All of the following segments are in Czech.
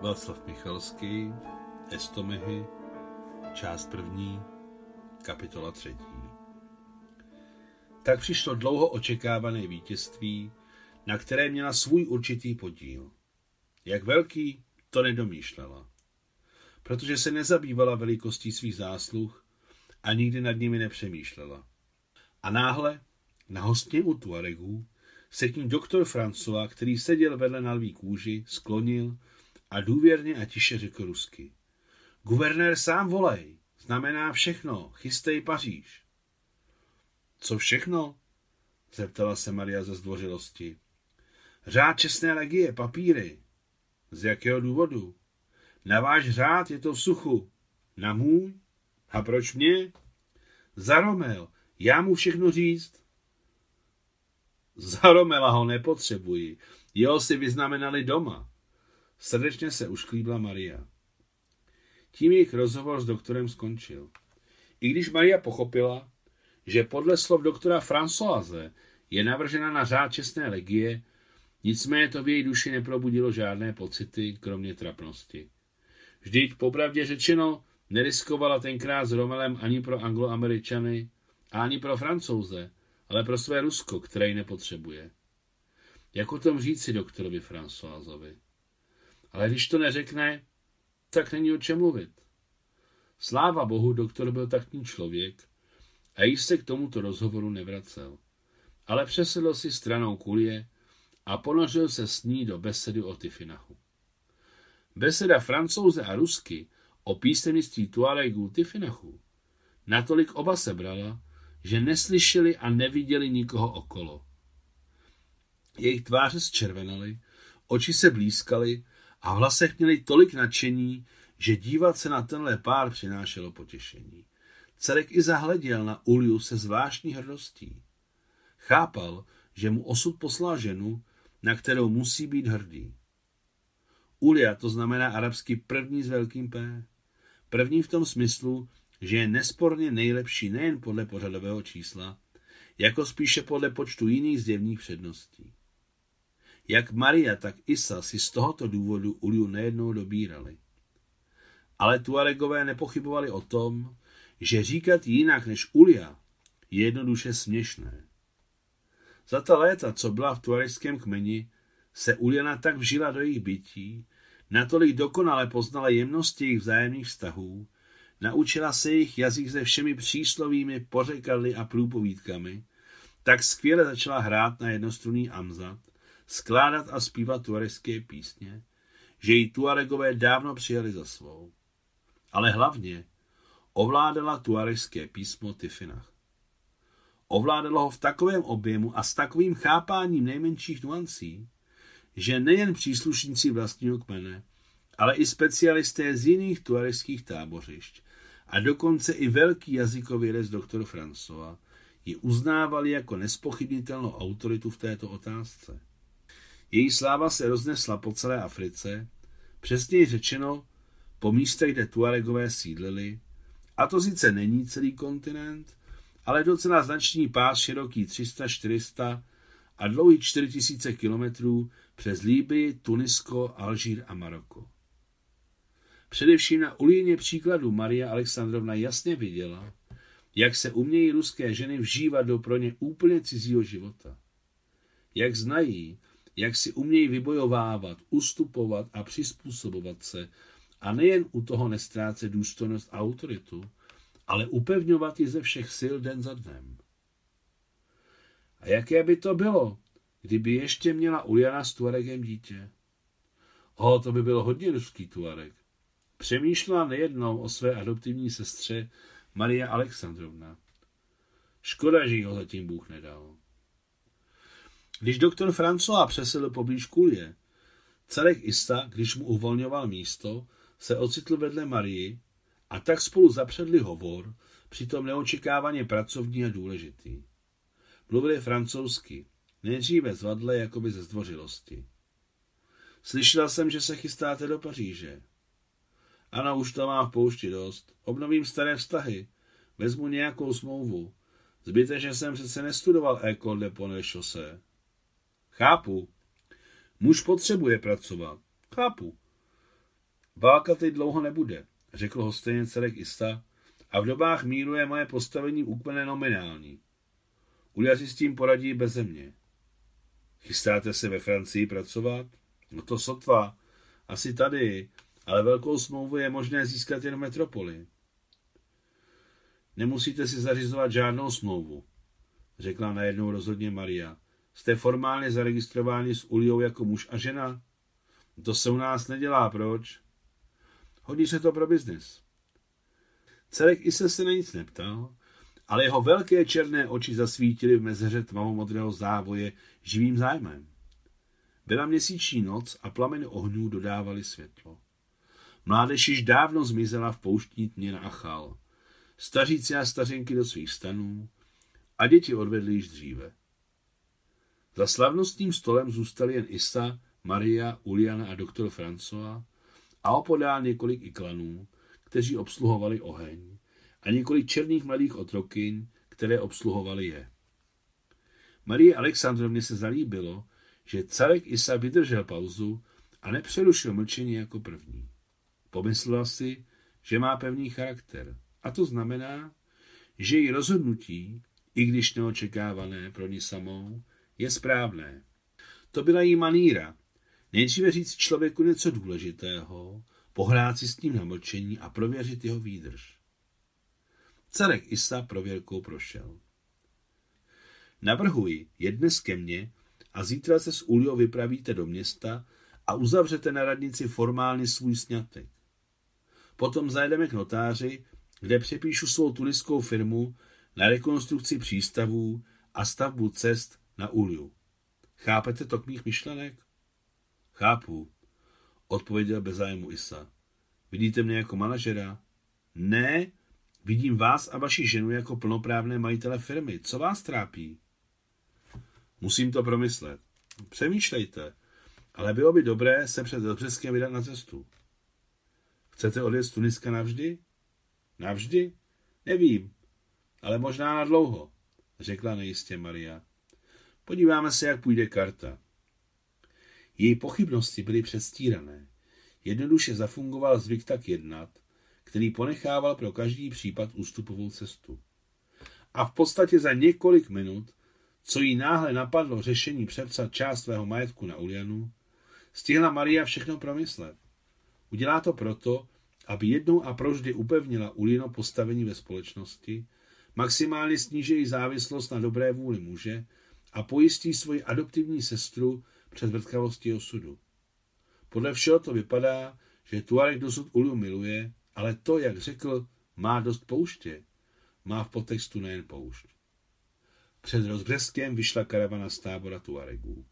Václav Michalský, Estomehy, část první, kapitola třetí. Tak přišlo dlouho očekávané vítězství, na které měla svůj určitý podíl. Jak velký, to nedomýšlela. Protože se nezabývala velikostí svých zásluh a nikdy nad nimi nepřemýšlela. A náhle, na hostně u Tuaregů, se k ní doktor François, který seděl vedle na lví kůži, sklonil a důvěrně a tiše řekl rusky. Guvernér sám volej, znamená všechno, chystej Paříž. Co všechno? zeptala se Maria ze zdvořilosti. Řád čestné legie, papíry. Z jakého důvodu? Na váš řád je to v suchu. Na můj? A proč mě? Za Romel. Já mu všechno říct. Za Romela ho nepotřebuji. Jeho si vyznamenali doma. Srdečně se ušklíbla Maria. Tím jejich rozhovor s doktorem skončil. I když Maria pochopila, že podle slov doktora Françoise je navržena na řád čestné legie, nicméně to v její duši neprobudilo žádné pocity, kromě trapnosti. Vždyť, popravdě řečeno, neriskovala tenkrát s Romelem ani pro angloameričany ani pro francouze, ale pro své Rusko, které ji nepotřebuje. Jak o tom říci doktorovi Françoisovi? Ale když to neřekne, tak není o čem mluvit. Sláva bohu, doktor byl taktní člověk a již se k tomuto rozhovoru nevracel. Ale přesedl si stranou kulie a ponořil se s ní do besedy o Tyfinachu. Beseda francouze a rusky o písemnictví Tuaregů Tyfinachu natolik oba sebrala, že neslyšeli a neviděli nikoho okolo. Jejich tváře zčervenaly, oči se blízkaly a v hlasech měli tolik nadšení, že dívat se na tenhle pár přinášelo potěšení. Cerek i zahleděl na Uliu se zvláštní hrdostí. Chápal, že mu osud poslal ženu, na kterou musí být hrdý. Ulia to znamená arabsky první s velkým P. První v tom smyslu, že je nesporně nejlepší nejen podle pořadového čísla, jako spíše podle počtu jiných zjevných předností. Jak Maria, tak Isa si z tohoto důvodu Uliu nejednou dobírali. Ale Tuaregové nepochybovali o tom, že říkat jinak než Ulia je jednoduše směšné. Za ta léta, co byla v tuareckém kmeni, se Uliana tak vžila do jejich bytí, natolik dokonale poznala jemnosti jejich vzájemných vztahů, naučila se jejich jazyk se všemi příslovími, pořekadly a průpovídkami, tak skvěle začala hrát na jednostrunný amzat, skládat a zpívat tuareské písně, že ji Tuaregové dávno přijali za svou. Ale hlavně ovládala tuareské písmo Tifinach. Ovládala ho v takovém objemu a s takovým chápáním nejmenších nuancí, že nejen příslušníci vlastního kmene, ale i specialisté z jiných tuareckých tábořišť a dokonce i velký jazykový rez doktor François ji uznávali jako nespochybnitelnou autoritu v této otázce. Její sláva se roznesla po celé Africe, přesněji řečeno po místech, kde Tuaregové sídlili, a to sice není celý kontinent, ale docela značný pás široký 300-400 a dlouhý 4000 kilometrů přes Líbii, Tunisko, Alžír a Maroko. Především na ulíně příkladu Maria Alexandrovna jasně viděla, jak se umějí ruské ženy vžívat do pro ně úplně cizího života. Jak znají, jak si umějí vybojovávat, ustupovat a přizpůsobovat se a nejen u toho nestrácet důstojnost a autoritu, ale upevňovat ji ze všech sil den za dnem. A jaké by to bylo, kdyby ještě měla Uljana s Tuaregem dítě? O, to by bylo hodně ruský Tuareg. Přemýšlela nejednou o své adoptivní sestře Maria Alexandrovna. Škoda, že ho zatím Bůh nedal. Když doktor François přesedl poblíž kulie, Cerek Ista, když mu uvolňoval místo, se ocitl vedle Marii a tak spolu zapředli hovor, přitom neočekávaně pracovní a důležitý. Mluvili francouzsky, nejdříve zvadle jakoby ze zdvořilosti. Slyšela jsem, že se chystáte do Paříže. Ano, už to mám v poušti dost. Obnovím staré vztahy. Vezmu nějakou smlouvu. Zbytečně jsem přece nestudoval École de Poney Chaussée. Chápu. Muž potřebuje pracovat. Chápu. Válka teď dlouho nebude, řekl hostejně Cerek Ista, a v dobách míru je moje postavení úplně nominální. Uliaři s tím poradí bez mě. Chystáte se ve Francii pracovat? No to sotva. Asi tady, ale velkou smlouvu je možné získat jen v metropoli. Nemusíte si zařizovat žádnou smlouvu, řekla najednou rozhodně Maria. Jste formálně zaregistrováni s Uliou jako muž a žena? To se u nás nedělá, proč? Hodí se to pro biznis. Celek i se se na nic neptal, ale jeho velké černé oči zasvítily v mezeře tmavomodrého závoje živým zájmem. Byla měsíční noc a plameny ohňů dodávaly světlo. Mládež již dávno zmizela v pouštní tmě na Achal. Staříci a stařenky do svých stanů a děti odvedli již dříve. Za slavnostním stolem zůstali jen Isa, Maria, Uliana a doktor François a opodál několik iklanů, kteří obsluhovali oheň a několik černých mladých otrokyň, které obsluhovali je. Marie Alexandrovně se zalíbilo, že Carek Isa vydržel pauzu a nepřerušil mlčení jako první. Pomyslela si, že má pevný charakter. A to znamená, že její rozhodnutí, i když neočekávané pro ní samou, je správné. To byla jí maníra. Nejdříve říct člověku něco důležitého, pohrát si s ním na mlčení a prověřit jeho výdrž. Carek Isa prověrkou prošel. Navrhuji, je dnes ke mně a zítra se s Ulio vypravíte do města a uzavřete na radnici formálně svůj sňatek. Potom zajdeme k notáři, kde přepíšu svou turistickou firmu na rekonstrukci přístavů a stavbu cest na Uliu. Chápete tok mých myšlenek? Chápu, odpověděl bez zájmu Isa. Vidíte mě jako manažera? Ne, vidím vás a vaši ženu jako plnoprávné majitele firmy. Co vás trápí? Musím to promyslet. Přemýšlejte, ale bylo by dobré se před Břeskem vydat na cestu. Chcete odjet z Tuniska navždy? Navždy? Nevím, ale možná na dlouho, řekla nejistě Maria. Podíváme se, jak půjde karta. Její pochybnosti byly předstírané. Jednoduše zafungoval zvyk tak jednat, který ponechával pro každý případ ústupovou cestu. A v podstatě za několik minut, co jí náhle napadlo řešení přepsat část svého majetku na Ulianu, stihla Maria všechno promyslet. Udělá to proto, aby jednou a proždy upevnila Ulino postavení ve společnosti, maximálně sníží závislost na dobré vůli muže a pojistí svoji adoptivní sestru před vrtkavostí osudu. Podle všeho to vypadá, že Tuareg dosud Ulu miluje, ale to, jak řekl, má dost pouště. Má v potextu nejen poušť. Před rozbřeskem vyšla karavana z tábora Tuaregů.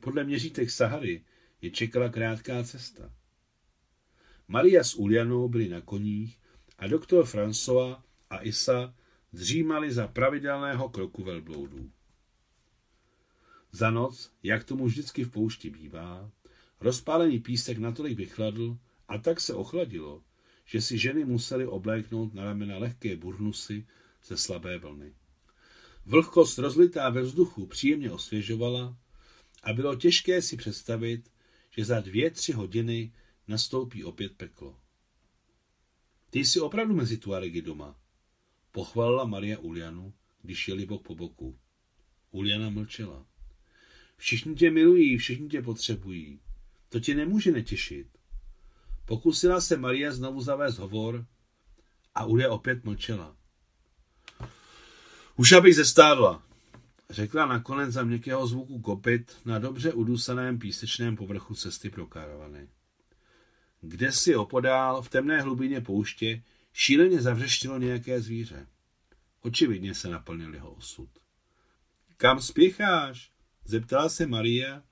Podle měřítek Sahary je čekala krátká cesta. Maria s Ulianou byli na koních a doktor François a Isa dřímali za pravidelného kroku velbloudů. Za noc, jak tomu vždycky v poušti bývá, rozpálený písek natolik vychladl a tak se ochladilo, že si ženy musely obléknout na ramena lehké burnusy ze slabé vlny. Vlhkost rozlitá ve vzduchu příjemně osvěžovala a bylo těžké si představit, že za dvě, tři hodiny nastoupí opět peklo. Ty jsi opravdu mezi Tuaregy doma, pochválila Maria Ulianu, když jeli bok po boku. Uliana mlčela. Všichni tě milují, všichni tě potřebují. To tě nemůže netěšit. Pokusila se Maria znovu zavést hovor a Ulia opět mlčela. Už abych zestávla, řekla nakonec za měkkého zvuku kopit na dobře udusaném písečném povrchu cesty pro karavany. Kde si opodál v temné hlubině pouště šíleně zavřeštilo nějaké zvíře. Očividně se naplnil jeho osud. Kam spěcháš? Zeptala se Maria,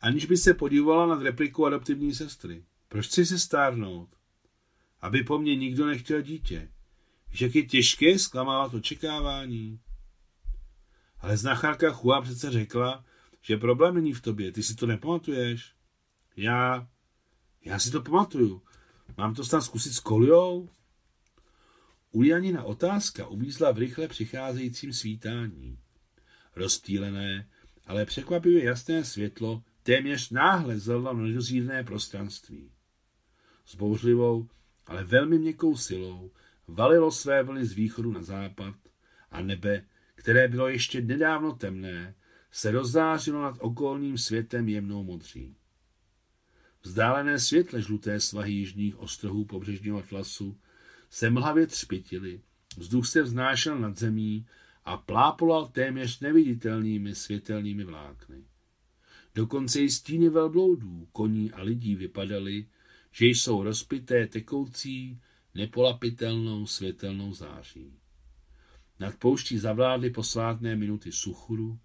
aniž by se podívala nad repliku adoptivní sestry. Proč chci se stárnout? Aby po mně nikdo nechtěl dítě. Víš, jak je těžké zklamávat očekávání? Ale znachárka Chua přece řekla, že problém není v tobě. Ty si to nepamatuješ? Já... Já si to pamatuju. Mám to snad zkusit s Koliou? Ulianina otázka uvízla v rychle přicházejícím svítání. Rozstýlené, ale překvapivě jasné světlo téměř náhle zlilo na nedozírné prostranství. s bouřlivou, ale velmi měkkou silou valilo své vlny z východu na západ a nebe, které bylo ještě nedávno temné, se rozzářilo nad okolním světem jemnou modří. Vzdálené světle žluté svahy jižních ostrovů pobřežního atlasu se mlhavě třpitily, vzduch se vznášel nad zemí a plápolal téměř neviditelnými světelnými vlákny. Dokonce i stíny velbloudů, koní a lidí vypadaly, že jsou rozpité tekoucí, nepolapitelnou světelnou září. Nad pouští zavládly posvátné minuty suchuru.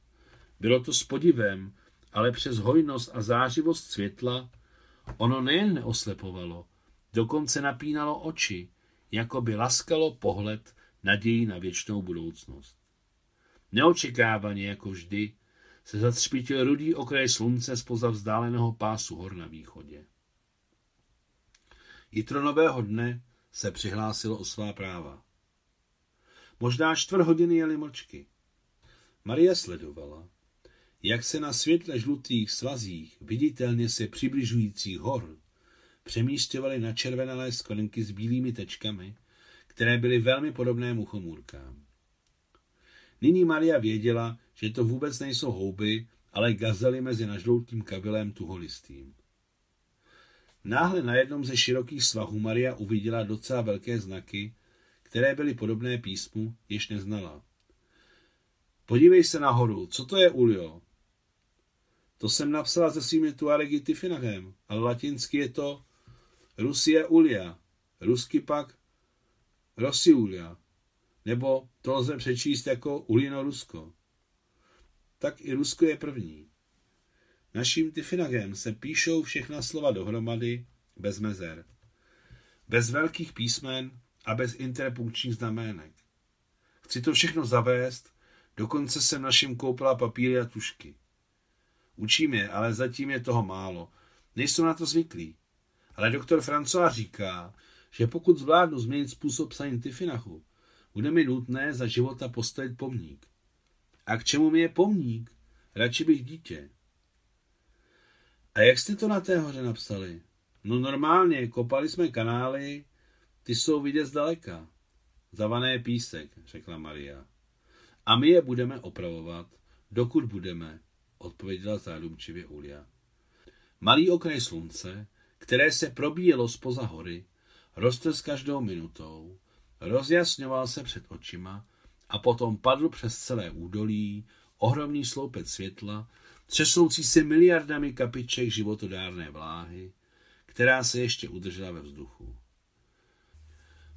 Bylo to s podivem, ale přes hojnost a zářivost světla ono nejen neoslepovalo, dokonce napínalo oči, jako by laskalo pohled naději na věčnou budoucnost. Neočekávaně, jako vždy, se zatřpitil rudý okraj slunce spoza vzdáleného pásu hor na východě. Jitro nového dne se přihlásilo o svá práva. Možná čtvrt hodiny jeli mlčky. Maria sledovala, jak se na světle žlutých svazích, viditelně se přibližujících hor, přemístěvaly na červenalé sklenky s bílými tečkami, které byly velmi podobné muchomůrkám. Nyní Maria věděla, že to vůbec nejsou houby, ale gazely mezi nažloutým kabelem tuholistým. Náhle na jednom ze širokých svahů Maria uviděla docela velké znaky, které byly podobné písmu, jež neznala. Podívej se nahoru, co to je Ulio? To jsem napsala se svými tuaregy Tifinahem, ale latinsky je to Rusie Ulia, rusky pak Rosiulia, nebo to lze přečíst jako Ulino Rusko. Tak i Rusko je první. Naším Tiffinagem se píšou všechna slova dohromady bez mezer, bez velkých písmen a bez interpunkčních znamenek. Chci to všechno zavést, dokonce jsem našim koupila papíry a tušky. Učím je, ale zatím je toho málo. Nejsou na to zvyklí. Ale doktor François říká, že pokud zvládnu změnit způsob psaní Tifinachu, bude mi nutné za života postavit pomník. A k čemu mi je pomník? Radši bych dítě. A jak jste to na té hoře napsali? No normálně, kopali jsme kanály, ty jsou vidět zdaleka. Zavané písek, řekla Maria. A my je budeme opravovat, dokud budeme, odpověděla zádumčivě Ulia. Malý okraj slunce, které se probíjelo spoza hory, roste s každou minutou, rozjasňoval se před očima a potom padl přes celé údolí ohromný sloupec světla, třesoucí se miliardami kapiček životodárné vláhy, která se ještě udržela ve vzduchu.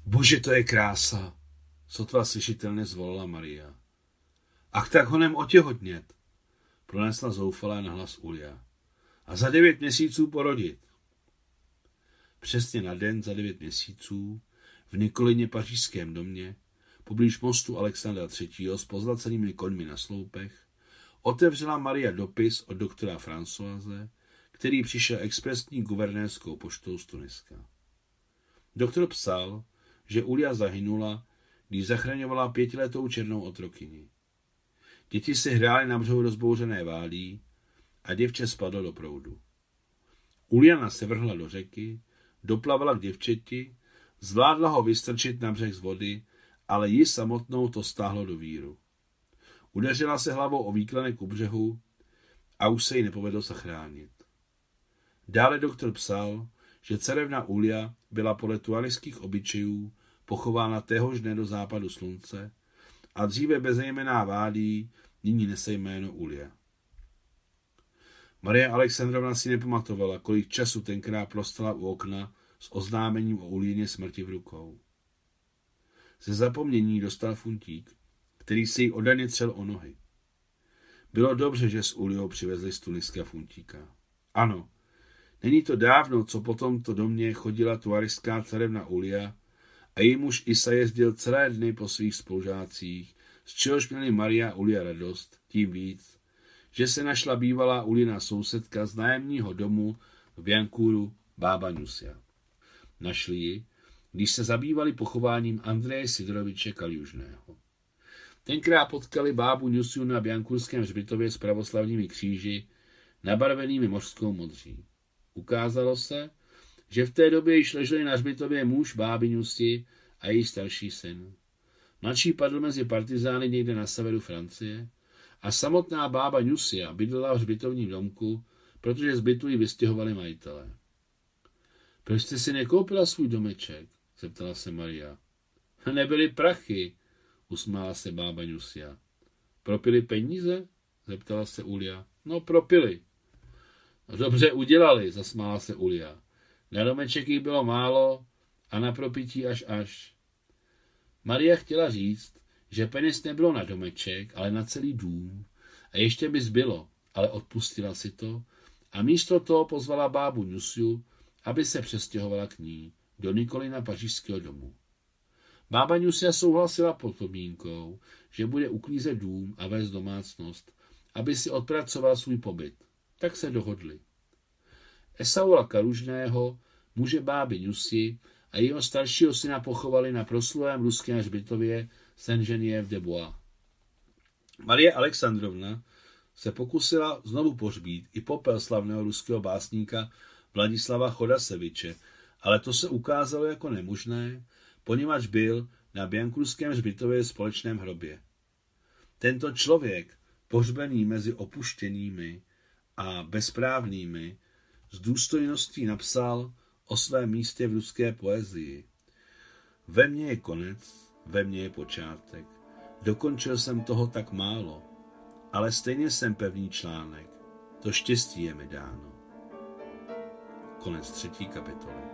Bože, to je krása, sotva slyšitelně zvolila Maria. Ach tak honem otěhodnět, pronesla zoufalá na hlas Ulia. A za devět měsíců porodit. Přesně na den za devět měsíců v Nikolině pařížském domě, poblíž mostu Alexandra III. s pozlacenými koňmi na sloupech, otevřela Maria dopis od doktora Françoise, který přišel expresní guvernérskou poštou z Tuniska. Doktor psal, že Ulia zahynula, když zachraňovala pětiletou černou otrokyni. Děti si hrály na břehu rozbouřené válí a děvče spadlo do proudu. Uliana se vrhla do řeky, doplavala k děvčeti, zvládla ho vystrčit na břeh z vody, ale ji samotnou to stáhlo do víru. Udeřila se hlavou o výklanek u břehu a už se jí nepovedlo zachránit. Dále doktor psal, že cerevna Ulia byla podle tualiských obyčejů pochována téhož dne do západu slunce a dříve bezejmená vádí nyní nese jméno Ulia. Maria Alexandrovna si nepamatovala, kolik času tenkrát prostala u okna s oznámením o Ulíně smrti v rukou. Ze zapomnění dostal funtík, který si jí odaně třel o nohy. Bylo dobře, že s Uliou přivezli z Tuniska funtíka. Ano, není to dávno, co po tomto domě chodila tuaristská carevna Ulia a její muž Isa jezdil celé dny po svých spolužácích, z čehož měli Maria Ulia radost, tím víc, že se našla bývalá Ulina sousedka z nájemního domu v Biankuru, bába Nusia. Našli ji, když se zabývali pochováním Andreje Sidoroviče Kaljužného. Tenkrát potkali bábu Nusiu na Biankurském hřbitově s pravoslavními kříži, nabarvenými mořskou modří. Ukázalo se, že v té době již leželi na hřbitově muž bábiňusti a její starší syn. Mladší padl mezi partizány někde na severu Francie a samotná bába Nusia bydlela v hřbitovním domku, protože z bytu ji vystěhovali majitelé. Proč jste si nekoupila svůj domeček? zeptala se Maria. Nebyly prachy, usmála se bába Nusia. Propili peníze? zeptala se Ulia. No, propili. Dobře udělali, zasmála se Ulia. Na domeček jich bylo málo a na propití až až. Maria chtěla říct, že peněz nebylo na domeček, ale na celý dům. A ještě by zbylo, ale odpustila si to a místo toho pozvala bábu Nusiu, aby se přestěhovala k ní do Nikolina pařížského domu. Bába Nusia souhlasila pod podmínkou, že bude uklízet dům a vést domácnost, aby si odpracoval svůj pobyt. Tak se dohodli. Esaula Karužného, muže báby Nusi a jeho staršího syna pochovali na proslulém ruském hřbitově Saint-Geneviève de Bois. Marie Alexandrovna se pokusila znovu pohřbít i popel slavného ruského básníka Vladislava Chodaseviče, ale to se ukázalo jako nemožné, poněvadž byl na Biankurském hřbitově společném hrobě. Tento člověk, pohřbený mezi opuštěnými a bezprávnými, s důstojností napsal o svém místě v ruské poezii. Ve mně je konec, ve mně je počátek. Dokončil jsem toho tak málo, ale stejně jsem pevný článek. To štěstí je mi dáno. Konec třetí kapitoly.